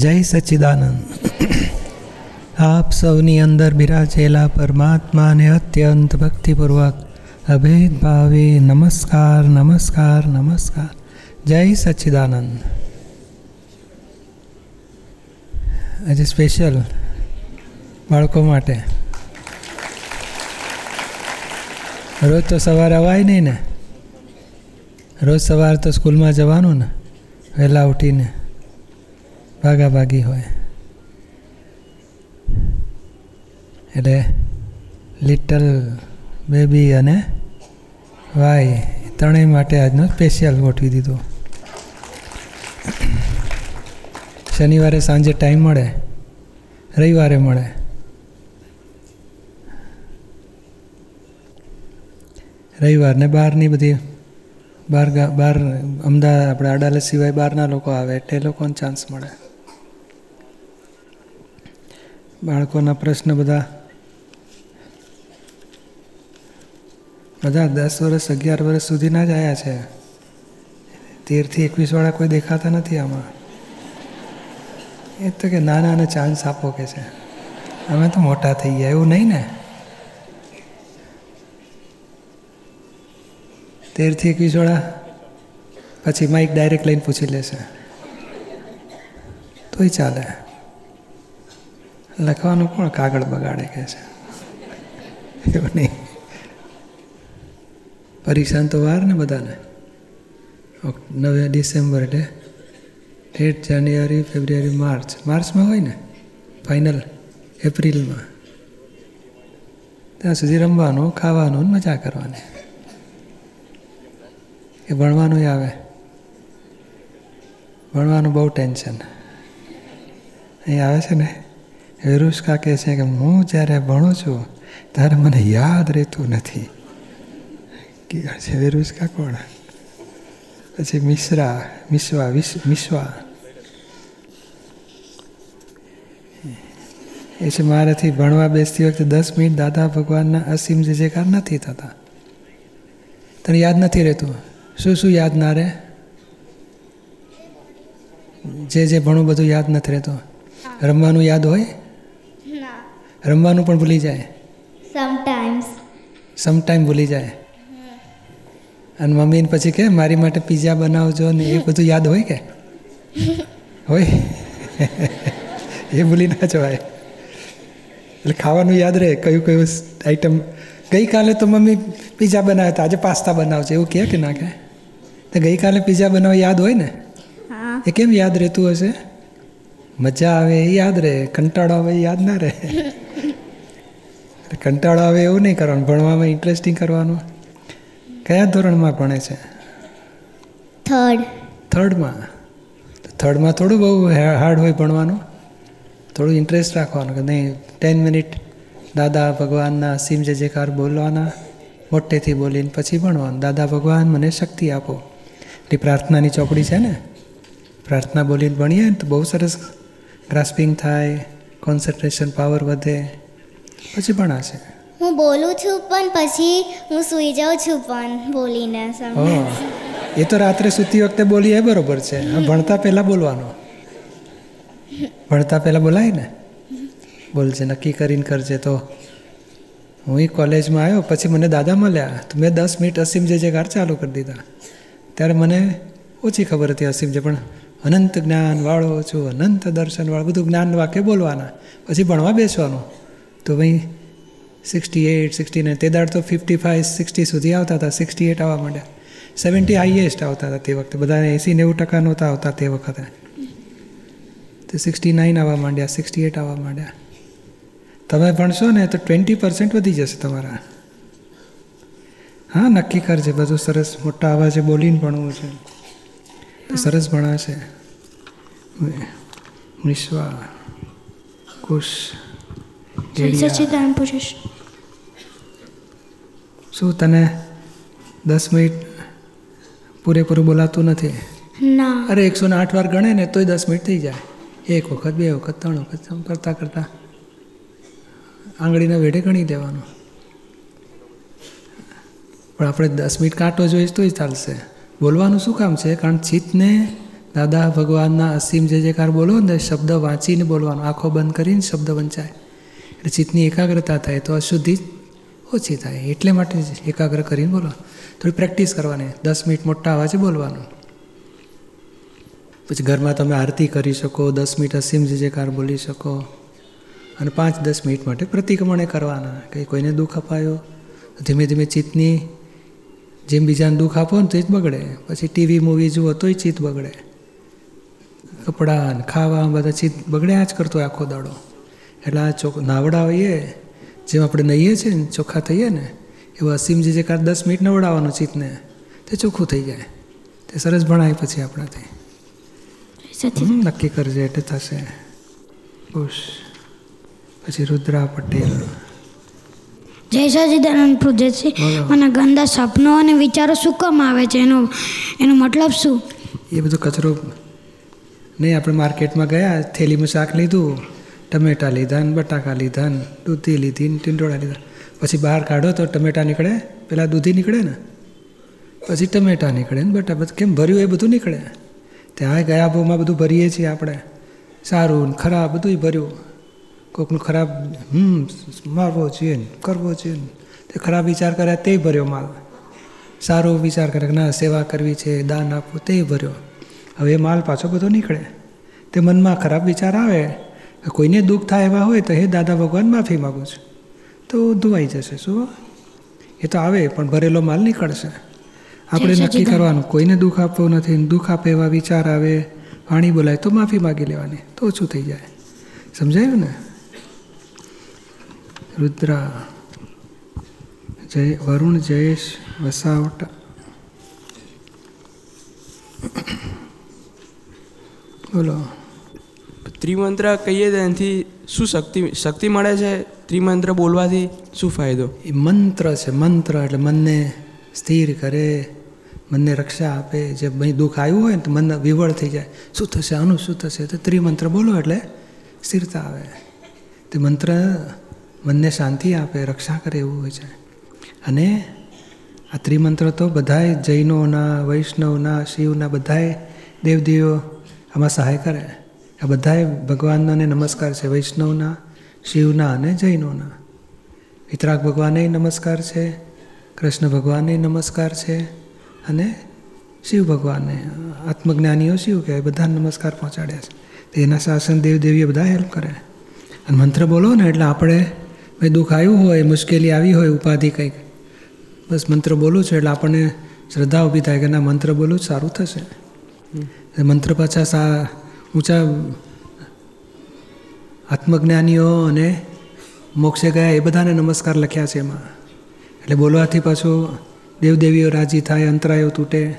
જય સચ્ચિદાનંદ આપ સૌની અંદર બિરાજેલા પરમાત્માને અત્યંત ભક્તિપૂર્વક અભેદ ભાવે નમસ્કાર નમસ્કાર નમસ્કાર. જય સચ્ચિદાનંદ આજે સ્પેશિયલ બાળકો માટે. રોજ તો સવારે અવાય નહીં ને. રોજ સવારે તો સ્કૂલમાં જવાનું ને, વહેલા ઉઠીને. ભાગા ભાગી હોય. એટલે લિટલ બેબી અને વાય ત્રણેય માટે આજનો સ્પેશિયલ ગોઠવી દીધો. શનિવારે સાંજે ટાઈમ મળે, રવિવારે મળે. રવિવારને બહારની બધી બહાર બહાર અમદાવાદ આપણે અડાલજ સિવાય બહારના લોકો આવે એટલે એ લોકોને ચાન્સ મળે. બાળકોના પ્રશ્ન બધા. બધા દસ વર્ષ અગિયાર વર્ષ સુધીના જ આવ્યા છે. તેરથી એકવીસવાળા કોઈ દેખાતા નથી આમાં. એ તો કે નાના અને ચાન્સ આપો કે છે. અમે તો મોટા થઈ ગયા, એવું નહીં ને? તેરથી એકવીસવાળા પછી માઇક ડાયરેક્ટ લઈને પૂછી લેશે. તોય ચાલે. લખવાનું કોણ કાગળ બગાડે કે છે? એવું નહીં. પરીક્ષા તો વાર ને બધાને. નવે ડિસેમ્બર એટલે ઠેઠ જાન્યુઆરી, ફેબ્રુઆરી, માર્ચ. માર્ચમાં હોય ને? ફાઇનલ, એપ્રિલમાં. ત્યાં સુધી રમવાનું, ખાવાનું મજા કરવાની. એ ભણવાનું આવે. ભણવાનું બહુ ટેન્શન. અહીં આવે છે ને? વિરુષ્કા કહે છે કે હું જ્યારે ભણું છું ત્યારે મને યાદ રહેતું નથી. કે છે વિરુષ્કા કોણ? પછી મિશ્રા મિશ્વા વિશ મિશ્વા. એ છે મારાથી ભણવા બેસતી વખતે દસ મિનિટ દાદા ભગવાનના અસીમ જે જેકાર નથી થતા. તને યાદ નથી રહેતું? શું શું યાદ ના રહે? જે જે ભણું બધું યાદ નથી રહેતું. રમવાનું યાદ હોય? રમવાનું પણ ભૂલી જાય. સમટાઈમ્સ સમટાઈમ ભૂલી જાય. અને મમ્મીને પછી કે મારી માટે પીઝા બનાવજો ને એ બધું યાદ હોય કે? હોય. એ ભૂલી ના જવાય. એટલે ખાવાનું યાદ રહે કયું કયું આઈટમ ગઈકાલે તો મમ્મી પીઝા બનાવ્યા હતા. આજે પાસ્તા બનાવજો એવું કહે કે ના કહે? તો ગઈકાલે પીઝા બનાવવા યાદ હોય ને? એ કેમ યાદ રહેતું હશે? મજા આવે એ યાદ રહે. કંટાળો આવે એ યાદ ના રહે. કંટાળો આવે એવું નહીં કરવાનું ભણવામાં ઇન્ટરેસ્ટિંગ કરવાનું. કયા ધોરણમાં ભણે છે? થર્ડ થર્ડમાં તો થર્ડમાં થોડું બહુ હાર્ડ હોય ભણવાનું. થોડું ઇન્ટરેસ્ટ રાખવાનું કે નહીં ટેન મિનિટ દાદા ભગવાનના સીમ જે જેકાર બોલવાના મોટેથી બોલીને પછી ભણવાનું. દાદા ભગવાન મને શક્તિ આપો. એટલી પ્રાર્થનાની ચોપડી છે ને? પ્રાર્થના બોલીને ભણીએ ને તો બહુ સરસ ગ્રાસ્પિંગ થાય કોન્સન્ટ્રેશન પાવર વધે. પછી ભણાશે હું બોલું છું પણ પછી હું સૂઈ જાઉં છું પણ બોલીને એ તો રાત્રે સૂતી વખતે બોલીએ એ બરોબર છે. ભણતા પહેલાં બોલવાનું. ભણતા પહેલાં બોલાય ને? બોલજે નક્કી કરીને કરજે તો. હું એ કોલેજમાં આવ્યો પછી મને દાદા મળ્યા. તો મેં દસ મિનિટ અસીમ જે જે ગાર ચાલુ કરી દીધા. ત્યારે મને ઓછી ખબર હતી અસીમ જે પણ અનંત જ્ઞાન વાળો છું અનંત દર્શન વાળો બધું જ્ઞાન વાક્ય બોલવાના. પછી ભણવા બેસવાનું. તો ભાઈ સિક્સટી એટ સિક્સટી નાઇન તે દાડ તો ફિફ્ટી ફાઇવ સિક્સટી સુધી આવતા હતા. સિક્સટી એટ આવવા માંડ્યા. સેવન્ટી હાઈએસ્ટ આવતા હતા તે વખતે. બધાને એંસી નેવું ટકા નહોતા આવતા તે વખતે. તો સિક્સટી નાઇન આવવા માંડ્યા સિક્સટી એટ આવવા માંડ્યા. તમે ભણશો ને તો ટ્વેન્ટી પર્સન્ટ વધી જશે તમારા. હા નક્કી કરજે બધું સરસ મોટા અવાજે બોલીને ભણવું છે. તો સરસ ભણાશે. વિશ્વા કુશ પુરુષ શું તને દસ મિનિટ પૂરેપૂરું બોલાતું નથી ના અરે એકસો ને આઠ વાર ગણે ને તોય દસ મિનિટ થઈ જાય એક વખત બે વખત ત્રણ વખત કરતાં કરતાં આંગળીના વેઢે ગણી દેવાનું પણ આપણે દસ મિનિટ કાંટો જોઈશ તોય ચાલશે બોલવાનું શું કામ છે કારણ ચિત્તને દાદા ભગવાનના અસીમ જે જેકાર બોલો ને શબ્દ વાંચીને બોલવાનો આંખો બંધ કરીને શબ્દ વંચાય એટલે ચિત્તની એકાગ્રતા થાય તો અશુદ્ધિ ઓછી થાય. એટલે માટે એકાગ્ર કરીને બોલો. થોડી પ્રેક્ટિસ કરવાની. દસ મિનિટ મોટા અવાજે બોલવાનું. પછી ઘરમાં તમે આરતી કરી શકો, દસ મિનિટ અસીમ જે જેકાર બોલી શકો અને પાંચ દસ મિનિટ માટે પ્રતિક્રમણે કરવાના. કે કોઈને દુઃખ અપાયો ધીમે ધીમે ચિત્તની જેમ બીજાને દુઃખ આપો ને તો જ બગડે. પછી ટીવી, મૂવી જુઓ તોય ચિત્ત બગડે. કપડાં ખાવા બધા ચિત્ત બગડ્યા જ કરતો આખો દાડો. એટલે આ ચોખ નાવડા હોઈએ જેમ આપણે નહીએ છીએ ને ચોખ્ખા થઈએ ને એવું અસીમ જે કાં દસ મિનિટ નવડાવવાનું ચિત્તને તે ચોખ્ખું થઈ જાય. તે સરસ ભણાય પછી આપણાથી. નક્કી કરજે એટલે થશે. ખુશ પછી રુદ્રા પટેલ જય સચિદાનંદ બોલો. મને ગંદા સપનો અને વિચારો શું કામ આવે છે? એનો એનો મતલબ શું? એ બધો કચરો. નહીં આપણે માર્કેટમાં ગયા થેલીમાં શાક લીધું. ટમેટા લીધા ને બટાકા લીધા ને દૂધી લીધી ને ટીંડોળા લીધા. પછી બહાર કાઢો તો ટમેટા નીકળે પહેલાં દૂધી નીકળે ને. પછી ટમેટા નીકળે ને બટા બધું કેમ ભર્યું એ બધું નીકળે? ત્યાં ગયા ભાવમાં બધું ભરીએ છીએ આપણે. સારું ને ખરાબ બધું ભર્યું. કોકનું ખરાબ, હમ, મારવો જોઈએ ને, કરવો જોઈએ ને. તે ખરાબ વિચાર કરે તે ભર્યો માલ. સારો વિચાર કરે કે ના, સેવા કરવી છે, દાન આપવું, તે ભર્યો. હવે માલ પાછો બધો નીકળે. તે મનમાં ખરાબ વિચાર આવે. કોઈને દુઃખ થાય એવા હોય તો હે દાદા ભગવાન માફી માગું છું. તો ધોવાઈ જશે શું એ તો આવે પણ ભરેલો માલ નીકળશે. આપણે નક્કી કરવાનું કોઈને દુઃખ આપવું નથી દુઃખ આપે એવા વિચાર આવે વાણી બોલાય તો માફી માગી લેવાની તો ઓછું થઈ જાય. સમજાયું ને? રુદ્રા જય વરુણ જયેશ વસાવટ. બોલો. ત્રિમંત્ર કહીએ તો એનાથી શું શક્તિ શક્તિ મળે છે? ત્રિમંત્ર બોલવાથી શું ફાયદો? એ મંત્ર છે, મંત્ર એટલે મનને સ્થિર કરે, મનને રક્ષા આપે. જે ભાઈ દુઃખ આવ્યું હોય ને તો મન વિવળ થઈ જાય. શું થશે? આનું શું થશે? તો ત્રિમંત્ર બોલો એટલે સ્થિરતા આવે. તે મંત્ર મનને શાંતિ આપે, રક્ષા કરે એવું હોય છે. અને આ ત્રિમંત્ર તો બધાય જૈનોના, વૈષ્ણવના, શિવના બધાય દેવદેવીઓ આમાં સહાય કરે. આ બધાએ ભગવાનને નમસ્કાર છે વૈષ્ણવના શિવના અને જૈનોના. વિતરાગ ભગવાને નમસ્કાર છે કૃષ્ણ ભગવાને નમસ્કાર છે અને શિવ ભગવાનને આત્મજ્ઞાનીઓ શિવ કહેવાય બધાને નમસ્કાર પહોંચાડ્યા છે. તો એના શાસન દેવદેવીએ બધા હેલ્પ કરે. અને મંત્ર બોલો ને એટલે આપણે ભાઈ દુઃખ આવ્યું હોય મુશ્કેલી આવી હોય ઉપાધિ કંઈક. બસ મંત્ર બોલું છું એટલે આપણને શ્રદ્ધા ઊભી થાય કે ના મંત્ર બોલું સારું થશે. મંત્ર પાછા સા ઊંચા આત્મજ્ઞાનીઓ અને મોક્ષે ગયા એ બધાને નમસ્કાર લખ્યા છે એમાં. એટલે બોલવાથી પાછું દેવદેવીઓ રાજી થાય, અંતરાયો તૂટે.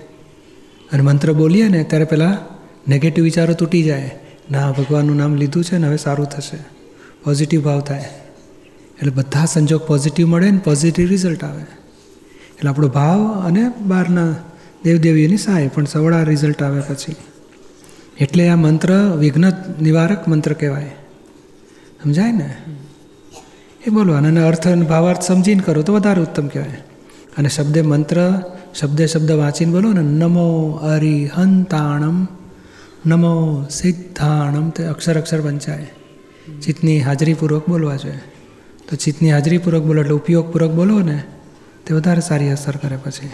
અને મંત્ર બોલીએ ને ત્યારે પહેલાં નેગેટિવ વિચારો તૂટી જાય. ના, ભગવાનનું નામ લીધું છે ને હવે સારું થશે. પોઝિટિવ ભાવ થાય. એટલે બધા સંજોગ પોઝિટિવ મળે ને પોઝિટિવ રિઝલ્ટ આવે. એટલે આપણો ભાવ અને બહારના દેવદેવીઓની સહાય પણ સવળા રિઝલ્ટ આવે પછી. એટલે આ મંત્ર વિઘ્ન નિવારક મંત્ર કહેવાય. સમજાય ને? એ બોલવાના અને અર્થ અને ભાવાર્થ સમજીને કરો તો વધારે ઉત્તમ કહેવાય. અને શબ્દે મંત્ર શબ્દે શબ્દ વાંચીને બોલો ને નમો અરિહંતાણમ નમો સિદ્ધાણમ તે અક્ષર અક્ષર વંચાય. ચિત્તની હાજરીપૂર્વક બોલવા જોઈએ તો ચિત્તની હાજરીપૂર્વક બોલો એટલે ઉપયોગપૂર્વક બોલો ને તે વધારે સારી અસર કરે પછી.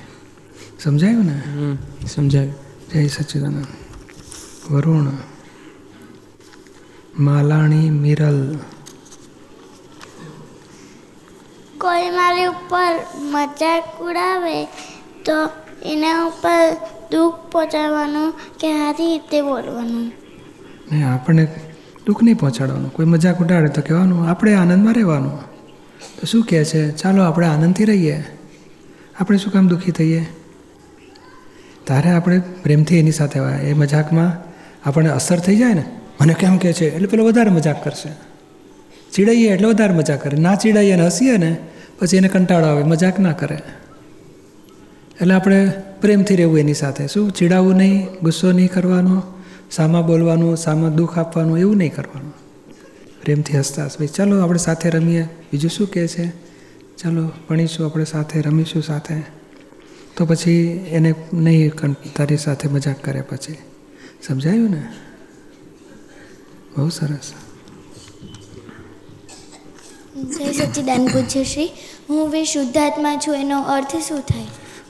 સમજાયું ને? સમજાયું. જય સચ્ચિદાનંદ વરુણ માલાણી મિરલ. કોઈ મારી ઉપર મજાક ઉડાવે તો એના ઉપર દુઃખ પહોંચાડવાનું કે સારી રીતે બોલવાનું? ને આપણે દુઃખ નહીં પહોંચાડવાનું. કોઈ મજાક ઉડાડે તો કહેવાનું આપણે આનંદમાં રહેવાનું. તો શું કહે છે? ચાલો આપણે આનંદથી રહીએ. આપણે શું કામ દુઃખી થઈએ? તારે આપણે પ્રેમથી એની સાથે એ મજાકમાં આપણને અસર થઈ જાય ને? મને કેમ કહે છે? એટલે પેલો વધારે મજાક કરશે. ચીડાઈએ એટલે વધારે મજાક કરે. ના ચીડાઈએ ને હસીએ ને, પછી એને કંટાળો આવે, મજાક ના કરે. એટલે આપણે પ્રેમથી રહેવું એની સાથે. શું? ચીડાવવું નહીં, ગુસ્સો નહીં કરવાનો, સામા બોલવાનું, સામા દુઃખ આપવાનું, એવું નહીં કરવાનું. પ્રેમથી હસતા ભાઈ, ચાલો આપણે સાથે રમીએ. બીજું શું કહે છે? ચાલો ભણીશું, આપણે સાથે રમીશું સાથે. તો પછી એને નહીં તારી સાથે મજાક કરે પછી. સમજાયું ને? બહુ સરસ. જય સચ્ચિદાન શ્રી. હું વિશુદ્ધાત્મા છું એનો અર્થ શું થાય?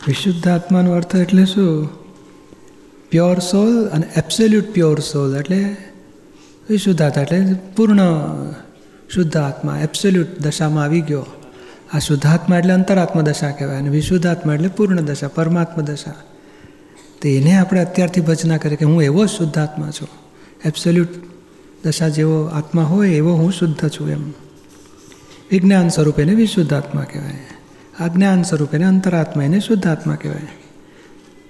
વિશુદ્ધ આત્માનો અર્થ એટલે શું? પ્યોર સોલ અને એબ્સોલ્યુટ પ્યોર સોલ એટલે વિશુદ્ધ આત્મા એટલે પૂર્ણ શુદ્ધ આત્મા એબ્સોલ્યુટ દશામાં આવી ગયો. આ શુદ્ધાત્મા એટલે અંતરાત્મા દશા કહેવાય અને વિશુદ્ધાત્મા એટલે પૂર્ણ દશા પરમાત્મા દશા. તો એને આપણે અત્યારથી ભજના કરીએ કે હું એવો શુદ્ધ આત્મા છું. એબ્સોલ્યુટ દશા જેવો આત્મા હોય એવો હું શુદ્ધ છું એમ. વિજ્ઞાન સ્વરૂપ એને વિશુદ્ધ આત્મા કહેવાય. અજ્ઞાન સ્વરૂપ એને અંતરાત્મા એને શુદ્ધ આત્મા કહેવાય.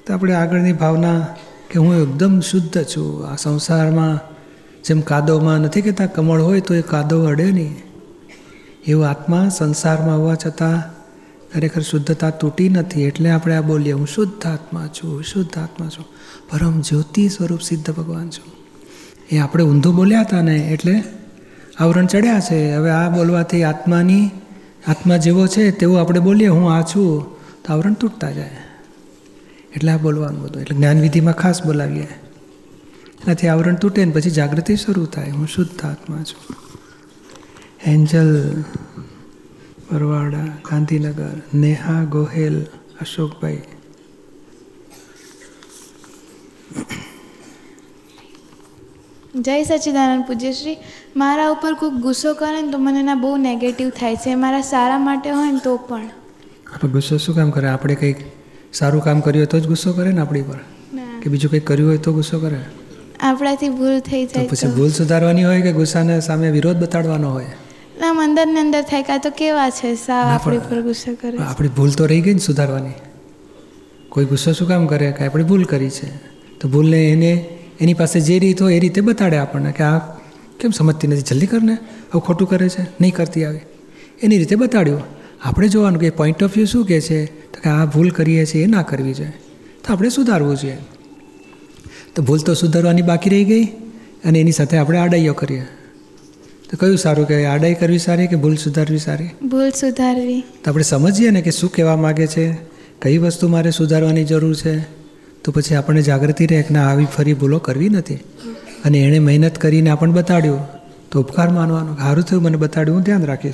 તો આપણે આગળની ભાવના કે હું એકદમ શુદ્ધ છું. આ સંસારમાં જેમ કાદવમાં નથી કહેતા, કમળ હોય તો એ કાદવ અડે નહીં. એવો આત્મા સંસારમાં હોવા છતાં ખરેખર શુદ્ધતા તૂટી નથી એટલે આપણે આ બોલીએ, હું શુદ્ધ આત્મા છું, શુદ્ધ આત્મા છું, પરમ જ્યોતિ સ્વરૂપ સિદ્ધ ભગવાન છું. એ આપણે ઊંધું બોલ્યા હતા ને એટલે આવરણ ચડ્યા છે. હવે આ બોલવાથી આત્માની, આત્મા જેવો છે તેવું આપણે બોલીએ, હું આ છું. તો આવરણ તૂટતા જાય. એટલે આ બોલવાનું બધું એટલે જ્ઞાનવિધિમાં ખાસ બોલાવીએ. એનાથી આવરણ તૂટે ને પછી જાગૃતિ શરૂ થાય. હું શુદ્ધ આત્મા છું. એન્જલ પરવાડા ગાંધીનગર નેહા ગોહેલ અશોકભાઈ. જય સચ્ચિદાનંદ પૂજ્યશ્રી. મારા ઉપર કોઈ ગુસ્સો કરે ને તો મને એના બહુ નેગેટિવ થાય છે. મારા સારા માટે હોય ને તો પણ. આપણે ગુસ્સો શું કામ કરે? આપણે કંઈક સારું કામ કર્યું હોય તો જ ગુસ્સો કરે ને આપણી પર? કે બીજું કંઈક કર્યું હોય તો ગુસ્સો કરે? આપણાથી ભૂલ થઈ જાય પછી ભૂલ સુધારવાની હોય કે ગુસ્સાને સામે વિરોધ બતાડવાનો હોય? ના અંદર ને અંદર થાય કાં તો કેવા છે? સાવ ના, આપણી પર ગુસ્સો કરે. આપણી ભૂલ તો રહી ગઈ ને સુધારવાની. કોઈ ગુસ્સો શું કામ કરે કે આપણે ભૂલ કરી છે? તો ભૂલને એને એની પાસે જે રીત હોય એ રીતે બતાડે આપણને કે આ કેમ સમજતી નથી? જલ્દી કરને. આવું ખોટું કરે છે? નહીં કરતી આવે. એની રીતે બતાડ્યું. આપણે જોવાનું કે પોઈન્ટ ઓફ વ્યૂ શું કહે છે? તો કે આ ભૂલ કરીએ છીએ એ ના કરવી જોઈએ. તો આપણે સુધારવું જોઈએ. તો ભૂલ તો સુધારવાની બાકી રહી ગઈ અને એની સાથે આપણે આડાઈઓ કરીએ. તો કયું સારું કે આડાઈ કરવી સારી કે ભૂલ સુધારવી સારી? ભૂલ સુધારવી. તો આપણે સમજીએ ને કે શું કહેવા માગે છે કઈ વસ્તુ મારે સુધારવાની જરૂર છે તો પછી આપણને જાગૃતિ રહે કે ના આવી ફરી ભૂલો કરવી નથી. અને એણે મહેનત કરીને આપણને બતાડ્યું તો ઉપકાર માનવાનો. સારું થયું મને બતાડ્યું હું ધ્યાન રાખીશ.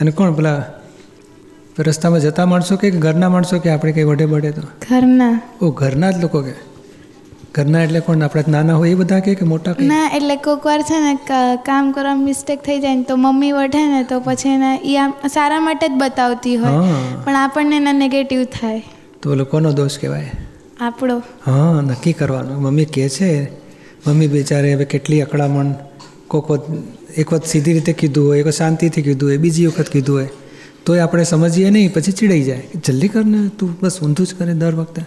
અને કોણ પેલા રસ્તામાં જતા માણસો કે ઘરના માણસો કે આપણે કંઈ વઢે બઢે તો? ઘરના. ઓ ઘરના જ લોકો કે? ઘરના એટલે કોણ? આપણા નાના હોય એ બધા કે કે મોટા ના એટલે કોઈક વાર છે ને કામ કરવામાં મિસ્ટેક થઈ જાય ને તો મમ્મી વઢે ને તો પછી એના એ આમ સારા માટે જ બતાવતી હોય. પણ આપણને એના નેગેટિવ થાય. તો લોકોનો દોષ કહેવાય? આપણો. હા નક્કી કરવાનું. મમ્મી કહે છે મમ્મી બિચારે હવે કેટલી અકળામણ કોક એક વખત સીધી રીતે કીધું હોય એક વખત શાંતિથી કીધું હોય બીજી વખત કીધું હોય તોય આપણે સમજીએ નહીં પછી ચીડાઈ જાય. જલ્દી કરને તું બસ ઊંધું જ કરે દર વખતે.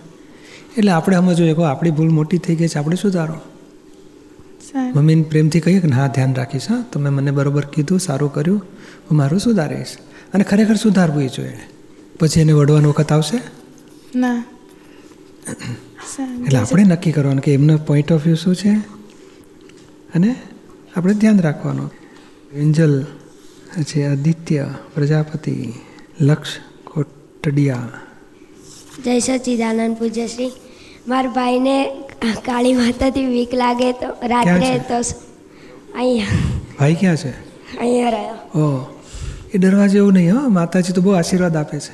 એટલે આપણે સમજવું કે આપણી ભૂલ મોટી થઈ ગઈ છે આપણે સુધારો. મમ્મીને પ્રેમથી કહીએ કે હા ધ્યાન રાખીશ હા. તમે મને બરોબર કીધું સારું કર્યું હું મારું સુધારીશ. અને ખરેખર સુધારવું એ જોઈએ. પછી એને વડવાનો વખત આવશે? ના. એટલે આપણે નક્કી કરવાનું કે એમનો પોઈન્ટ ઓફ વ્યૂ શું છે? અને આપણે ધ્યાન રાખવાનું. એન્જલ છે આદિત્ય પ્રજાપતિ લક્ષ કોટડિયા જય સચિદાનંદ પૂજ્યશ્રી મારા ભાઈને કાળી માતાથી વીક લાગે તો રાત્રે તો અહીંયા. ભાઈ ક્યાં છે? અહીંયા રહ્યો. ઓ એ ડરવા જેવું નહીં હો. માતાજી તો બહુ આશીર્વાદ આપે છે.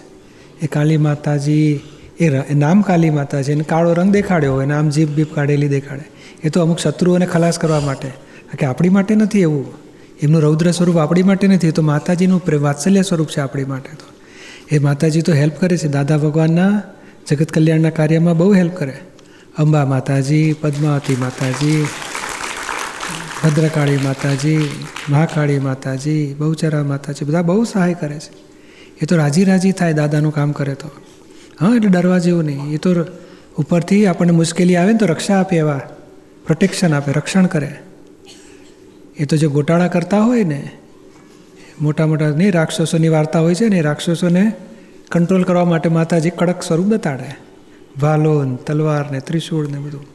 એ કાળી માતાજી એ નામ કાળી માતા છે એને કાળો રંગ દેખાડ્યો હોય નામ જીભ બીપ કાઢેલી દેખાડે. એ તો અમુક શત્રુઓને ખલાસ કરવા માટે. કે આપણી માટે નથી એવું? એમનું રૌદ્ર સ્વરૂપ આપણી માટે નથી તો માતાજીનું વાત્સલ્ય સ્વરૂપ છે આપણી માટે તો. એ માતાજી તો હેલ્પ કરે છે દાદા ભગવાનના જગત કલ્યાણના કાર્યમાં બહુ હેલ્પ કરે. અંબા માતાજી, પદ્માવતી માતાજી, ભદ્રકાળી માતાજી, મહાકાળી માતાજી, બહુચરા માતાજી, બધા બહુ સહાય કરે છે. એ તો રાજી રાજી થાય દાદાનું કામ કરે તો. હા, એટલે ડરવા જેવું નહીં. એ તો ઉપરથી આપણને મુશ્કેલી આવે ને તો રક્ષા આપે એવા પ્રોટેક્શન આપે, રક્ષણ કરે. એ તો જે ગોટાળા કરતા હોય ને, મોટા મોટા નહીં, રાક્ષસોની વાર્તા હોય છે ને રાક્ષસોને કંટ્રોલ કરવા માટે માતાજી કડક સ્વરૂપ બતાડે. ભાલો ને તલવાર ને ત્રિશૂળ ને બધું.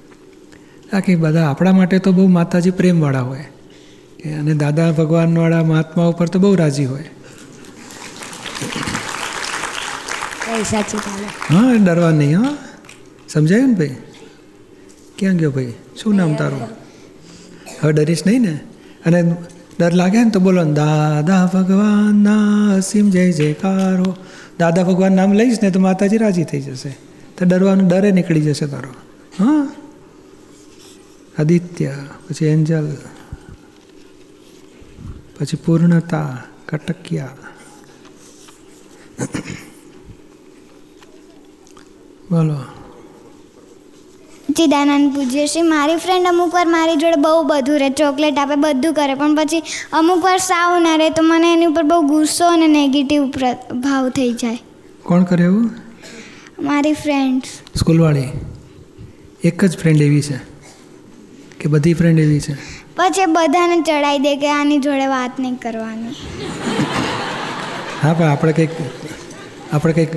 આખી બધા આપણા માટે તો બહુ માતાજી પ્રેમવાળા હોય. અને દાદા ભગવાનવાળા મહાત્મા ઉપર તો બહુ રાજી હોય. હા ડરવા નહીં હા. સમજાયું ને ભાઈ? ક્યાં ગયો ભાઈ? શું નામ તારું? હવે ડરીશ નહીં ને? અને ડર લાગે ને તો બોલો ને, દાદા ભગવાનના અસીમ જય જયકાર હો. દાદા ભગવાન નામ લઈશ ને તો માતાજી રાજી થઈ જશે. તો ડરવાનું ડરે નીકળી જશે તારો. હા? આદિત્ય, પછી એન્જલ, પછી પૂર્ણતા, કટકિયા. બોલો. ચિદાનંદ પૂજ્ય શ્રી. મારી ફ્રેન્ડ અમુક વાર મારી જોડે બહુ બધું રહે ચોકલેટ આપે બધું કરે પણ પછી અમુક વાર સાવ ના રહે તો મને એની ઉપર બહુ ગુસ્સો અને નેગેટિવ ભાવ થઈ જાય. કોણ કરે એવું? મારી ફ્રેન્ડ્સ સ્કૂલવાળી. એક જ ફ્રેન્ડ એવી છે? કે બધી ફ્રેન્ડ એવી છે? પછી બધાને ચડાઈ દે કે આની જોડે વાત નહીં કરવાની. હા પણ આપણે કંઈક આપણે કંઈક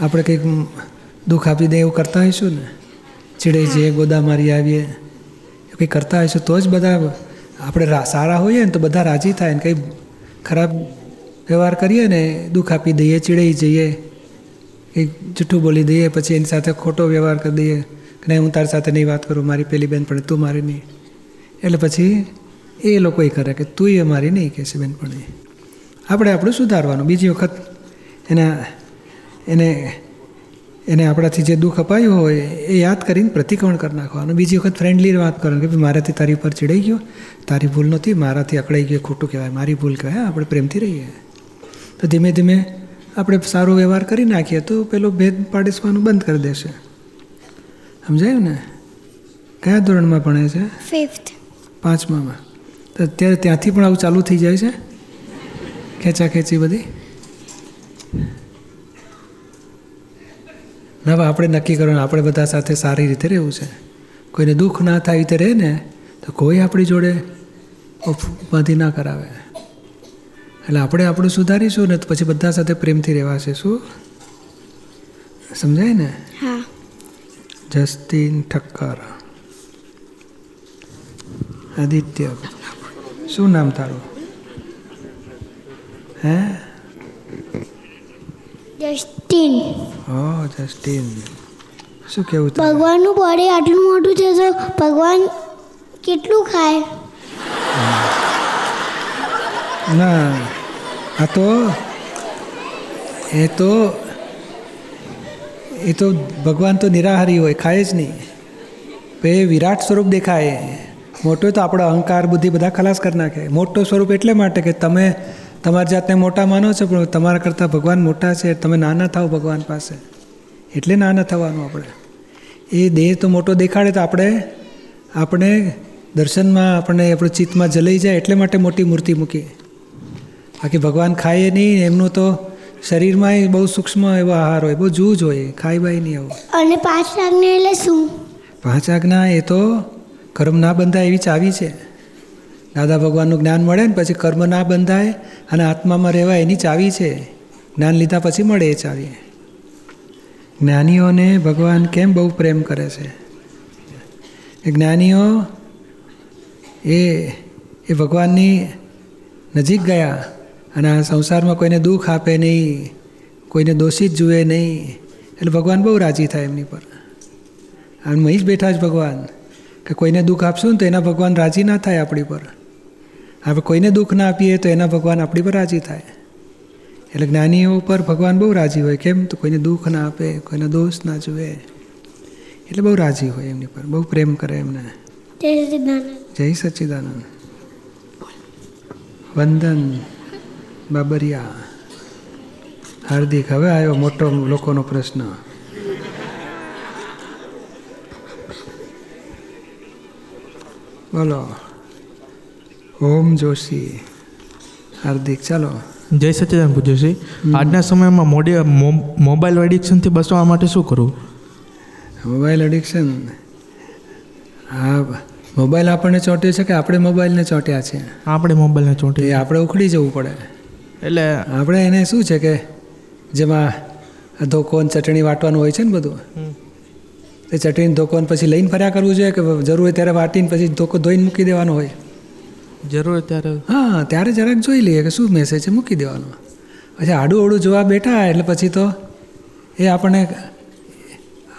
આપણે કંઈક દુઃખ આપી દે એવું કરતા હોઈશું ને? ચીડાઈ જઈએ ગોદા મારી આવીએ કંઈ કરતા હોઈશું તો જ બધા આપણે સારા હોઈએ ને તો બધા રાજી થાય ને કંઈ ખરાબ વ્યવહાર કરીએ ને, દુઃખ આપી દઈએ ચીડાઈ જઈએ કંઈક જૂઠું બોલી દઈએ, પછી એની સાથે ખોટો વ્યવહાર કરી દઈએ, કે નહીં, હું તારી સાથે નહીં વાત કરું, મારી પેલી બેન પણ તું મારી નહીં. એટલે પછી એ લોકો એ કરે કે તું એ મારી નહીં, કે છે બેનપણી આપણે આપણું સુધારવાનું. બીજી વખત એના, એને એને આપણાથી જે દુઃખ અપાયું હોય એ યાદ કરીને પ્રતિક્રમણ કરી નાખવાનું બીજી વખત ફ્રેન્ડલી વાત કરવાનું કે મારાથી તારી પર ચડાઈ ગયો તારી ભૂલ નહોતી મારાથી અકળાઈ ગયો ખોટું કહેવાય મારી ભૂલ કહેવાય આપણે પ્રેમથી રહીએ. તો ધીમે ધીમે આપણે સારો વ્યવહાર કરી નાખીએ તો પેલો ભેદ પાડેસવાનું બંધ કરી દેશે. સમજાયું ને? કયા ધોરણમાં ભણે છે? ફિફ્થ પાંચમામાં. તો અત્યારે ત્યાંથી પણ આવું ચાલુ થઈ જાય છે? ખેંચા ખેંચી બધી? ના આપણે નક્કી કરવાનું આપણે બધા સાથે સારી રીતે રહેવું છે. કોઈને દુઃખ ના થાય રીતે રહે ને તો કોઈ આપણી જોડે ઉપાધિ ના કરાવે. એટલે આપણે આપણું સુધારીશું ને તો પછી બધા સાથે પ્રેમથી રહેવાશે શું? સમજાય ને? હા. જસ્ટીન ઠક્કર. આદિત્ય. શું નામ તારું? હે? જસ્ટિન હા જસ્ટીન શું કેવું ભગવાનનું બોડી આટલું મોટું છે તો ભગવાન કેટલું ખાય? ના આ તો એ તો એ તો ભગવાન તો નિરાહારી હોય ખાય જ નહીં. એ વિરાટ સ્વરૂપ દેખાય. મોટો તો આપણો અહંકાર બુદ્ધિ બધા ખલાસ કરી નાખે. મોટો સ્વરૂપ એટલે માટે કે તમે તમારી જાતને મોટા માનો છો પણ તમારા કરતાં ભગવાન મોટા છે તમે નાના થાવ ભગવાન પાસે. એટલે નાના થવાનું આપણે. એ દેહ તો મોટો દેખાડે તો આપણે આપણે દર્શનમાં આપણે આપણું ચિત્તમાં જલાઈ જાય એટલે માટે મોટી મૂર્તિ મૂકી બાકી ભગવાન ખાય નહીં એમનું તો શરીરમાં બહુ સૂક્ષ્મ એવો આહાર હોય બહુ જૂજ હોય ખાય બાય નહીં આવું. અને પાંચ આજ્ઞા એટલે શું? પાંચ આજ્ઞા એ તો કર્મ ના બંધાય એવી ચાવી છે. દાદા ભગવાનનું જ્ઞાન મળે ને પછી કર્મ ના બંધાય અને આત્મામાં રહેવાય એની ચાવી છે. જ્ઞાન લીધા પછી મળે એ ચાવી. જ્ઞાનીઓને ભગવાન કેમ બહુ પ્રેમ કરે છે? એ જ્ઞાનીઓ એ એ ભગવાનની નજીક ગયા અને આ સંસારમાં કોઈને દુઃખ આપે નહીં, કોઈને દોષિત જુએ નહીં, એટલે ભગવાન બહુ રાજી થાય એમની પર. અને મહી જ બેઠા જ ભગવાન, કે કોઈને દુઃખ આપશું ને તો એના ભગવાન રાજી ના થાય આપણી પર. આપણે કોઈને દુઃખ ના આપીએ તો એના ભગવાન આપણી પર રાજી થાય. એટલે જ્ઞાનીઓ ઉપર ભગવાન બહુ રાજી હોય. કેમ? તો કોઈને દુઃખ ના આપે કોઈને દોષ ના જુએ. એટલે બહુ રાજી હોય એમની પર. બહુ પ્રેમ કરે એમને. જય સચિદાનંદ. જય સચ્ચિદાનંદ વંદન બાબરિયા. હાર્દિક હવે આવ્યો મોટો લોકોનો પ્રશ્ન. બોલો. ઓમ જોશી. હાર્દિક ચાલો. જય સચ્ચિદાન પૂજ્યશ્રી. આજના સમયમાં મોડી મોબાઈલ એડિક્શનથી બચવા માટે શું કરવું? Mobile addiction? હા મોબાઈલ આપણને ચોંટ્યો છે કે આપણે મોબાઈલને ચોંટ્યા છે? આપણે મોબાઈલને એ આપણે ઉખડી જવું પડે. એટલે આપણે એને શું છે કે જેમાં ધોકોન ચટણી વાટવાનું હોય છે ને બધું? એ ચટણી ધોકોન પછી લઈને ફર્યા કરવું જોઈએ કે જરૂર હોય ત્યારે વાટીને પછી ધોકો ધોઈને મૂકી દેવાનો હોય? જરૂર ત્યારે? હા, ત્યારે જરાક જોઈ લઈએ કે શું મેસેજ છે, મૂકી દેવાનો. પછી આડું અડું જોવા બેઠા એટલે પછી તો એ આપણને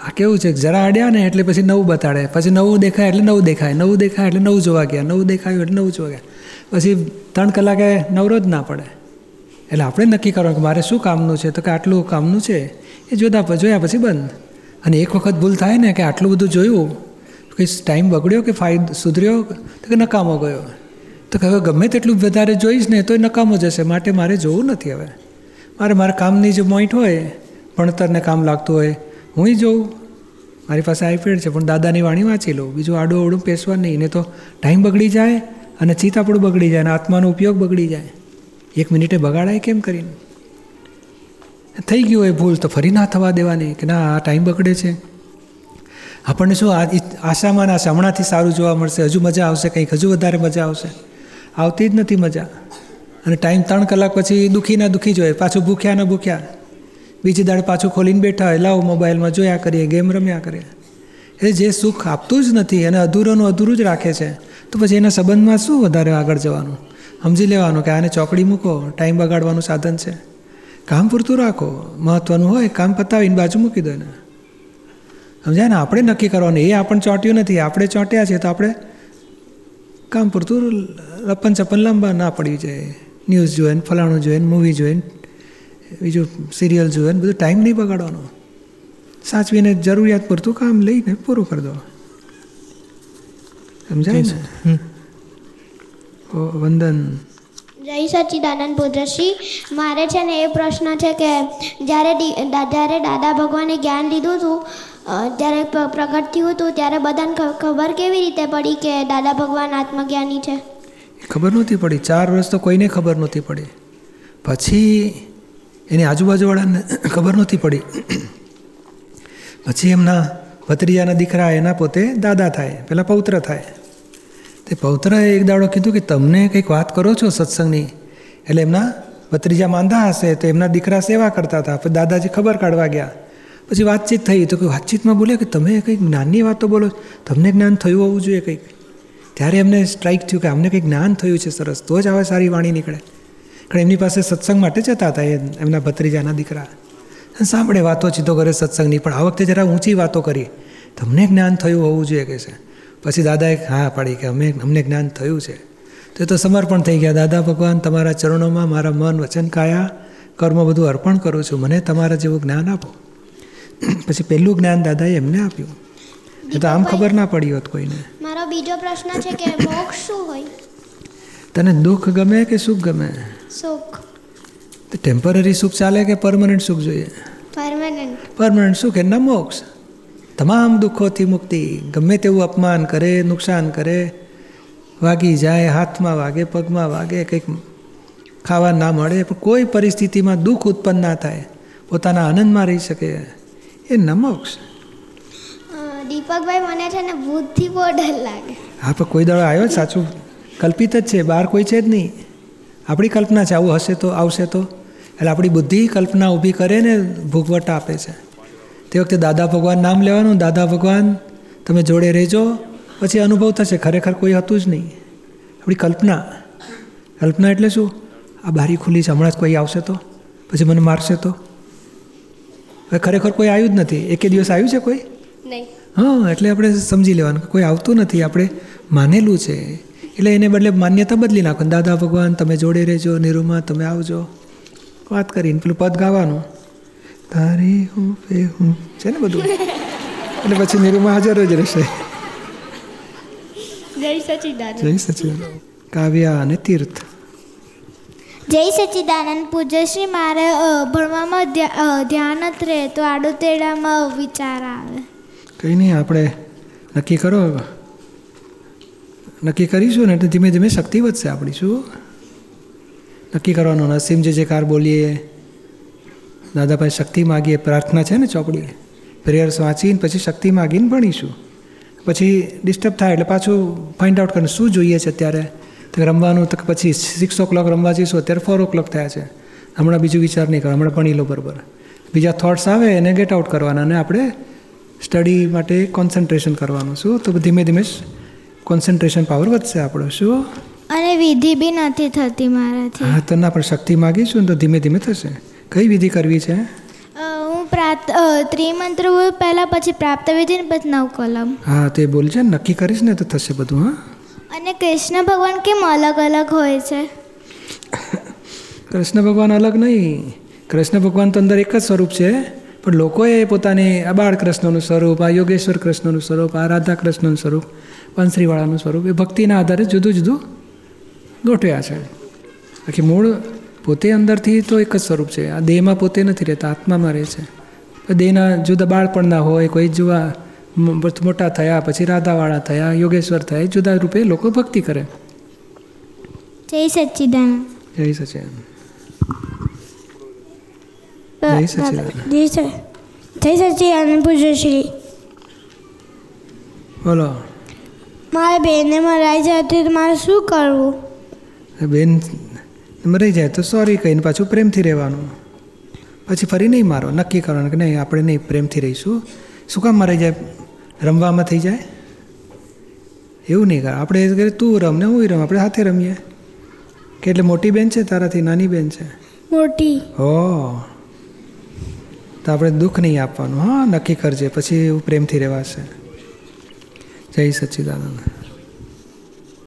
આ કેવું છે, જરા અડ્યા ને એટલે પછી નવું બતાડે. પછી નવું દેખાય એટલે નવું દેખાય નવું દેખાય એટલે નવું જોવા ગયા, નવું દેખાયું એટલે નવું જોવા ગયા. પછી ત્રણ કલાકે નવરો જ ના પડે. એટલે આપણે નક્કી કરવાનું કે મારે શું કામનું છે, તો કે આટલું કામનું છે, એ જોતા જોયા પછી બંધ. અને એક વખત ભૂલ થાય ને કે આટલું બધું જોયું કે ટાઈમ બગડ્યો કે ફાયદો સુધર્યો, તો કે નકામો ગયો. તો કે હવે ગમે તેટલું વધારે જોઈશ ને તો એ નકામો જશે, માટે મારે જોવું નથી હવે. મારે મારા કામની જે મોઈન્ટ હોય, ભણતરને કામ લાગતું હોય હું જોઉં. મારી પાસે આઈપેડ છે, પણ દાદાની વાણી વાંચી લઉં. બીજું આડું અવડું પેસવા નહીં એને તો ટાઈમ બગડી જાય અને ચિત્ત બગડી જાય અને આત્માનો ઉપયોગ બગડી જાય. એક મિનિટે બગાડાય કેમ કરીને? થઈ ગયું એ ભૂલ, તો ફરી ના થવા દેવાની કે ના, આ ટાઈમ બગડે છે. આપણને શું આશામાં આશા હમણાંથી સારું જોવા મળશે? હજુ મજા આવશે કંઈક? હજુ વધારે મજા આવશે? આવતી જ નથી મજા. અને ટાઈમ ત્રણ કલાક પછી દુઃખી ના દુઃખી જોઈએ પાછું ભૂખ્યા ને ભૂખ્યા. બીજી દાડે પાછું ખોલીને બેઠા હોય, લાવો મોબાઈલમાં, જોયા કરીએ, ગેમ રમ્યા કરીએ. એ જે સુખ આપતું જ નથી અને અધૂરોનું અધૂરું જ રાખે છે, તો પછી એના સંબંધમાં શું વધારે આગળ જવાનું? સમજી લેવાનું કે આને ચોકડી મૂકો, ટાઈમ બગાડવાનું સાધન છે. કામ પૂરતું રાખો મહત્ત્વનું હોય, કામ પતાવીને બાજુ મૂકી દો એને. સમજાય ને? આપણે નક્કી કરવાનું, એ આપણને ચોંટ્યું નથી, આપણે ચોંટ્યા છે તો આપણે કામ પૂરતું લપન ચપન લાંબા ના પડી જાય. ન્યૂઝ જોઈએ ને ફલાણું જોઈએ ને મૂવી જોઈને બીજું સિરિયલ જોઈએ ને બધું ટાઈમ નહીં બગાડવાનો. સાચવીને જરૂરિયાત પૂરતું કામ લઈને પૂરું કરી દો. સમજાય ને? વંદન. જય સચ્ચિદાનંદ પુત્રશ્રી મારે છે ને એ પ્રશ્ન છે કે જ્યારે જ્યારે દાદા ભગવાને જ્ઞાન લીધું હતું જ્યારે પ્રગટ થયું હતું ત્યારે બધાને ખબર કેવી રીતે પડી કે દાદા ભગવાન આત્મજ્ઞાની છે? ખબર નહોતી પડી. ચાર વર્ષ તો કોઈને ખબર નહોતી પડી. પછી એની આજુબાજુવાળાને ખબર નહોતી પડી. પછી એમના ભત્રીજાના દીકરા એના પોતે દાદા થાય પહેલાં પૌત્ર થાય. તે પૌત્રએ એક દાડો કીધું કે તમને કંઈક વાત કરો છો સત્સંગની? એટલે એમના ભત્રીજા માંદા હશે તો એમના દીકરા સેવા કરતા હતા. પછી દાદાજી ખબર કાઢવા ગયા. પછી વાતચીત થઈ તો કે વાતચીતમાં બોલ્યા કે તમે કંઈક જ્ઞાનની વાતો બોલો? તમને જ્ઞાન થયું હોવું જોઈએ કંઈક. ત્યારે એમને સ્ટ્રાઇક થયું કે અમને કંઈક જ્ઞાન થયું છે સરસ, તો જ આવે સારી વાણી નીકળે. કારણ એમની પાસે સત્સંગ માટે જતા હતા એમના ભત્રીજાના દીકરા. સાંભળે વાતો ચીતો કરે સત્સંગની, પણ આ વખતે જરા ઊંચી વાતો કરી તમને જ્ઞાન થયું હોવું જોઈએ કે છે. પછી દાદાએ હા, પાડી કે અમે, અમને જ્ઞાન થયું છે. તો એ તો સમર્પણ થઈ ગયા. દાદા ભગવાન, તમારા ચરણોમાં મારા મન વચન કાયા. કર્મ બધું અર્પણ કરું છું. મને તમારા જેવું જ્ઞાન આપો. પછી પહેલું જ્ઞાન દાદાએ એમને આપ્યું. એ તો આમ ખબર ના પડી હોત કોઈને. મારો બીજો પ્રશ્ન છે કે મોક્ષ શું હોય? તને દુઃખ ગમે કે સુખ ગમે? સુખ. તો ટેમ્પરરી સુખ ચાલે કે પરમનન્ટ સુખ જોઈએ? પરમનન્ટ પરમનન્ટ સુખ એના મોક્ષ. તમામ દુઃખોથી મુક્તિ. ગમે તેવું અપમાન કરે નુકસાન કરે વાગી જાય હાથમાં વાગે પગમાં વાગે કંઈક ખાવા ના મળે પણ કોઈ પરિસ્થિતિમાં દુઃખ ઉત્પન્ન ના થાય. પોતાના આનંદમાં રહી શકે. એ ન મોક્ષ દીપકભાઈ મને છે ને ભૂતથી બહુ ડર લાગે. હા પણ કોઈ દાડો આવ્યો સાચું. કલ્પિત જ છે બહાર કોઈ છે જ નહીં. આપણી કલ્પના છે આવું હશે તો આવશે તો. એટલે આપણી બુદ્ધિ કલ્પના ઊભી કરે ને ભૂગવટ આપે છે. તે વખતે દાદા ભગવાન નામ લેવાનું દાદા ભગવાન તમે જોડે રહેજો. પછી અનુભવ થશે ખરેખર કોઈ હતું જ નહીં. આપણી કલ્પના. કલ્પના એટલે શું? આ બારી ખુલ્લી છે હમણાં જ કોઈ આવશે તો? પછી મને મારશે તો? હવે ખરેખર કોઈ આવ્યું જ નથી. એકે દિવસ આવ્યું છે કોઈ? નહીં. હા એટલે આપણે સમજી લેવાનું કે કોઈ આવતું નથી. આપણે માનેલું છે. એટલે એને બદલે માન્યતા બદલી નાખો. દાદા ભગવાન તમે જોડે રહેજો નિરૂમા તમે આવજો. વાત કરીને પેલું પદ ગાવાનું. તારી હું પે હું. છે ને બધું? એટલે પછી નિરૂમા હાજર જ રહેશે. જય સચિદાન જય સચિદાન કાવ્યા અને તીર્થ. જય સચ્ચિદાનંદ પૂજ્યશ્રી મારે ભણવામાં ધ્યાન જ રહે તો આડોતેડામાં વિચાર આવે. કંઈ નહીં, આપણે નક્કી કરો નક્કી કરીશું ને એટલે ધીમે ધીમે શક્તિ વધશે આપણી, શું? નક્કી કરવાનું નસીમ જે જે કાર બોલીએ દાદા પાસે શક્તિ માગીએ, પ્રાર્થના છે ને ચોપડી પ્રેયર્સ વાંચીને પછી શક્તિ માગીને ભણીશું. પછી ડિસ્ટર્બ થાય એટલે પાછું ફાઇન્ડ આઉટ કરીને શું જોઈએ છે અત્યારે? રમવાનું તો પછી સિક્સ ઓ ક્લોક રમવા જઈશું અત્યારે ફોર ઓ ક્લોક થયા છે. હમણાં બીજું વિચાર નહીં કરો હમણાં ભણી લો બરાબર. બીજા થોટ્સ આવે એને ગેટ આઉટ કરવાના અને આપણે સ્ટડી માટે કોન્સન્ટ્રેશન કરવાનું શું? તો ધીમે ધીમે કોન્સન્ટ્રેશન પાવર વધશે આપણો શું? અને વિધિ બી નથી થતી મારાથી. હા તો ના પણ શક્તિ માગીશું ને તો ધીમે ધીમે થશે. કઈ વિધિ કરવી છે? હું પ્રાપ્ત ત્રિમંત્ર પહેલાં પછી પ્રાપ્ત વિધિ ને પછી નવ કલમ. હા તે બોલ છે નક્કી કરીશ ને તો થશે બધું હા? અને કૃષ્ણ ભગવાન કેમ અલગ અલગ હોય છે? કૃષ્ણ ભગવાન અલગ નહીં. કૃષ્ણ ભગવાન તો અંદર એક જ સ્વરૂપ છે. પણ લોકોએ પોતાની આ બાળ કૃષ્ણનું સ્વરૂપ, આ યોગેશ્વર કૃષ્ણનું સ્વરૂપ, આ રાધા કૃષ્ણનું સ્વરૂપ પંસરીવાળાનું સ્વરૂપ, એ ભક્તિના આધારે જુદું જુદું ગોઠવ્યા છે. બાકી મૂળ પોતે અંદરથી તો એક જ સ્વરૂપ છે. આ દેહમાં પોતે નથી રહેતા, આત્મામાં રહે છે. દેહના જુદા બાળપણના હોય, કોઈ જુવા મોટા થયા પછી રાધાવાળા થયા યોગેશ્વર થયા એ જુદા રૂપે લોકો ભક્તિ કરે. જય સચ્ચિદાનંદ જય સચિન જય સચિદાનંદ જય સ- જય સચ્ચિદાનંદ પૂજ્યશ્રી. બોલો. મારે બેનને મરાઈ જાય તો મારે શું કરવું? બેન મરી જાય તો સોરી કહીને પાછું પ્રેમથી રહેવાનું. પછી ફરી નહીં મારો. નક્કી કરવાનું કે નહીં આપણે નહીં પ્રેમથી રહીશું. શું કામ મરાઈ જાય? રમવામાં થઈ જાય? એવું નહીં કર. આપણે એ કરીએ તું રમ ને હું રમ. આપણે સાથે રમીએ. કે એટલે મોટી બેન છે? તારાથી નાની બેન છે? મોટી. હો. તો આપણે દુઃખ નહીં આપવાનું. હા નક્કી કરજે. પછી એવું પ્રેમથી રહેવાશે. જય સચ્ચિદાનંદ